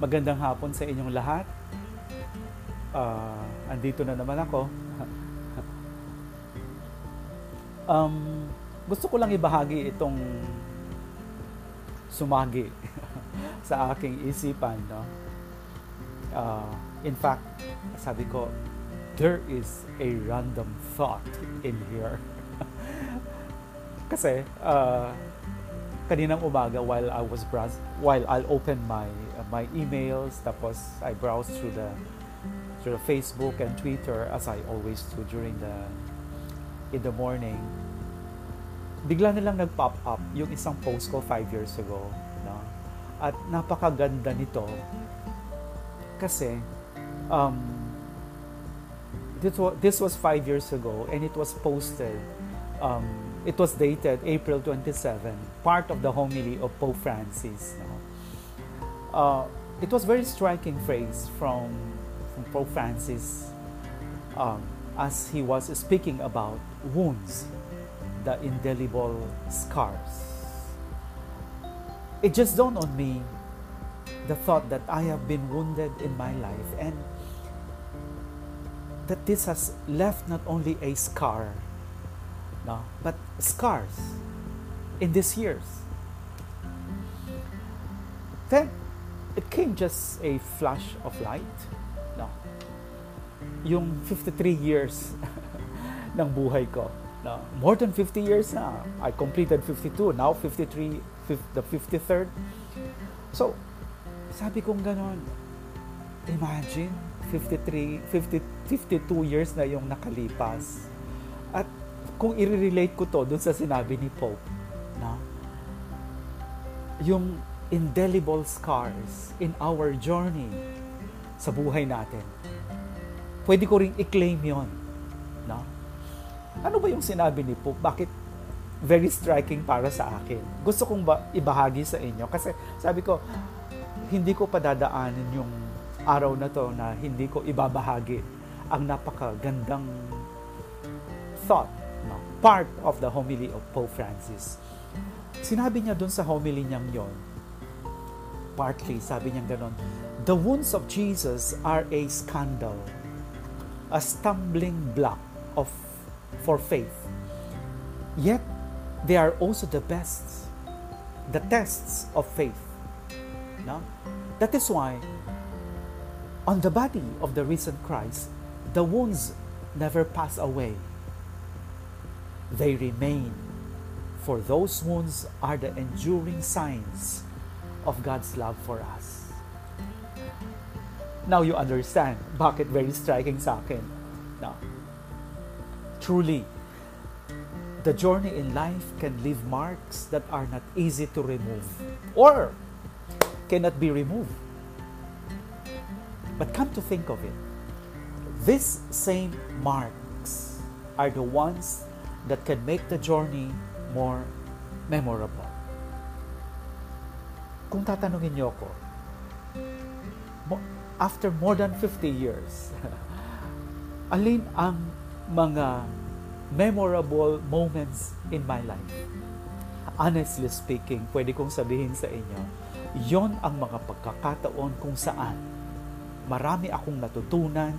Magandang hapon sa inyong lahat. Uh, andito na naman ako. um, gusto ko lang ibahagi itong sumagi sa aking isipan. No? Uh, in fact, sabi ko, there is a random thought in here. Kasi, uh, kaninang umaga while I was browse, while I'll open my my emails tapos I browse through the through the Facebook and Twitter as I always do during the in the morning bigla na lang nag-pop up yung isang post ko 5 years ago no? at napakaganda nito kasi um, this was, this was 5 years ago and it was posted um, it was dated April 27, part of the homily of Pope Francis. No? Uh, it was a very striking phrase from, from Pope Francis um, as he was speaking about wounds, the indelible scars. It just dawned on me the thought that I have been wounded in my life and that this has left not only a scar no? but scars in these years. Then it came just a flash of light. No? Yung 53 years ng buhay ko. No? More than 50 years na. I completed 52, now 53, the 53rd. So, sabi kong ganon, imagine, 53, 50, 52 years na yung nakalipas. At kung i-relate ko to dun sa sinabi ni Pope, na yung indelible scars in our journey sa buhay natin, pwede ko ring i-claim yon. No? Ano ba yung sinabi ni Pope? Bakit very striking para sa akin? Gusto kong ba ibahagi sa inyo kasi sabi ko, hindi ko padadaanan yung araw na to na hindi ko ibabahagi ang napakagandang thought part of the homily of Pope Francis. Sinabi niya doon sa homily niyang yon, partly, sabi niya ganon, The wounds of Jesus are a scandal, a stumbling block of for faith. Yet, they are also the best, the tests of faith. No? That is why, on the body of the risen Christ, the wounds never pass away they remain. For those wounds are the enduring signs of God's love for us. Now you understand bakit very striking sa akin. Now, truly, the journey in life can leave marks that are not easy to remove or cannot be removed. But come to think of it, these same marks are the ones that can make the journey more memorable. Kung tatanungin niyo ako, after more than 50 years, alin ang mga memorable moments in my life? Honestly speaking, pwede kong sabihin sa inyo, yon ang mga pagkakataon kung saan marami akong natutunan,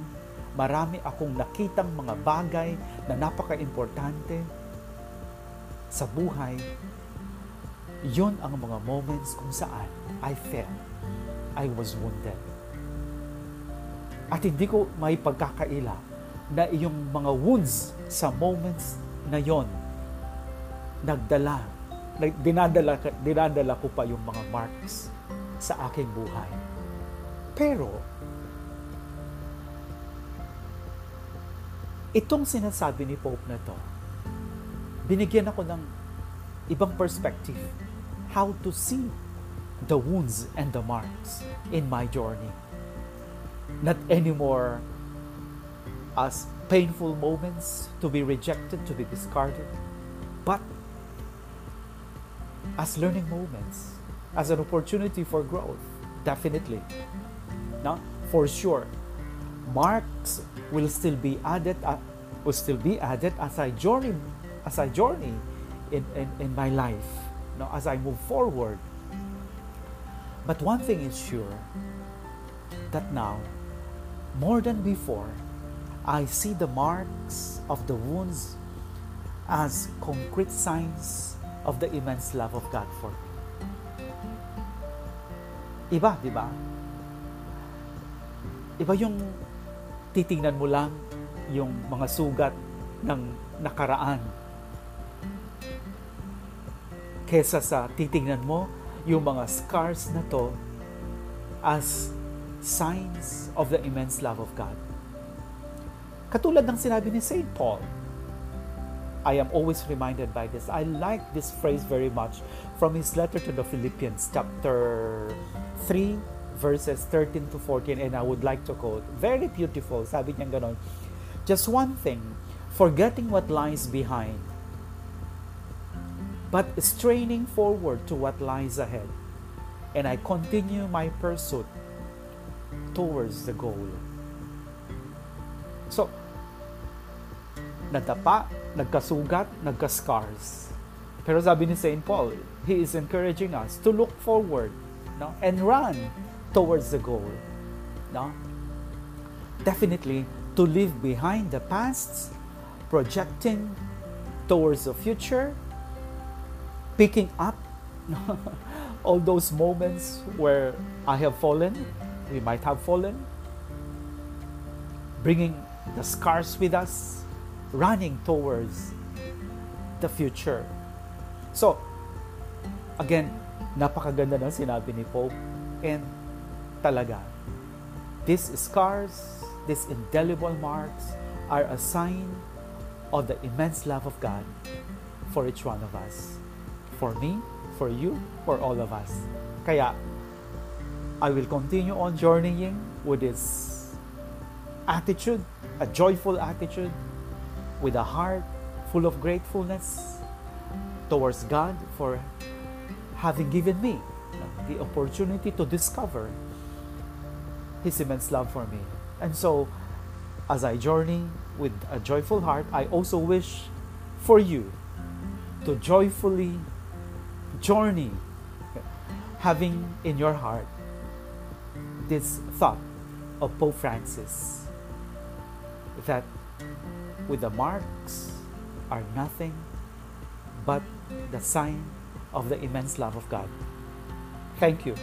marami akong nakitang mga bagay na napaka-importante sa buhay. Yon ang mga moments kung saan I felt I was wounded. At hindi ko may pagkakaila na iyong mga wounds sa moments na yon nagdala, dinadala, dinadala ko pa yung mga marks sa aking buhay. Pero, Itong sinasabi ni Pope na to, binigyan ako ng ibang perspective how to see the wounds and the marks in my journey. Not anymore as painful moments to be rejected, to be discarded, but as learning moments, as an opportunity for growth, definitely. Now, For sure, marks will still be added uh, will still be added as I journey as I journey in, in, in my life, no, as I move forward. But one thing is sure, that now, more than before, I see the marks of the wounds as concrete signs of the immense love of God for me. Iba, di ba? Iba yung titingnan mo lang yung mga sugat ng nakaraan kesa sa titingnan mo yung mga scars na to as signs of the immense love of God. Katulad ng sinabi ni St. Paul, I am always reminded by this. I like this phrase very much from his letter to the Philippians, chapter 3, verses 13 to 14, and I would like to quote. Very beautiful. Sabi niya ganon. Just one thing, forgetting what lies behind, but straining forward to what lies ahead. And I continue my pursuit towards the goal. So, nadapa, nagkasugat, nagka-scars. Pero sabi ni St. Paul, he is encouraging us to look forward no? and run towards the goal. No? Definitely, to leave behind the past, projecting towards the future, picking up all those moments where I have fallen, we might have fallen, bringing the scars with us, running towards the future. So, again, napakaganda ng sinabi ni Pope and talaga, these scars, these indelible marks are a sign of the immense love of God for each one of us. For me, for you, for all of us. Kaya, I will continue on journeying with this attitude, a joyful attitude, with a heart full of gratefulness towards God for having given me the opportunity to discover His immense love for me. And so, as I journey with a joyful heart, I also wish for you to joyfully journey, having in your heart this thought of Pope Francis that with the marks are nothing but the sign of the immense love of God. Thank you.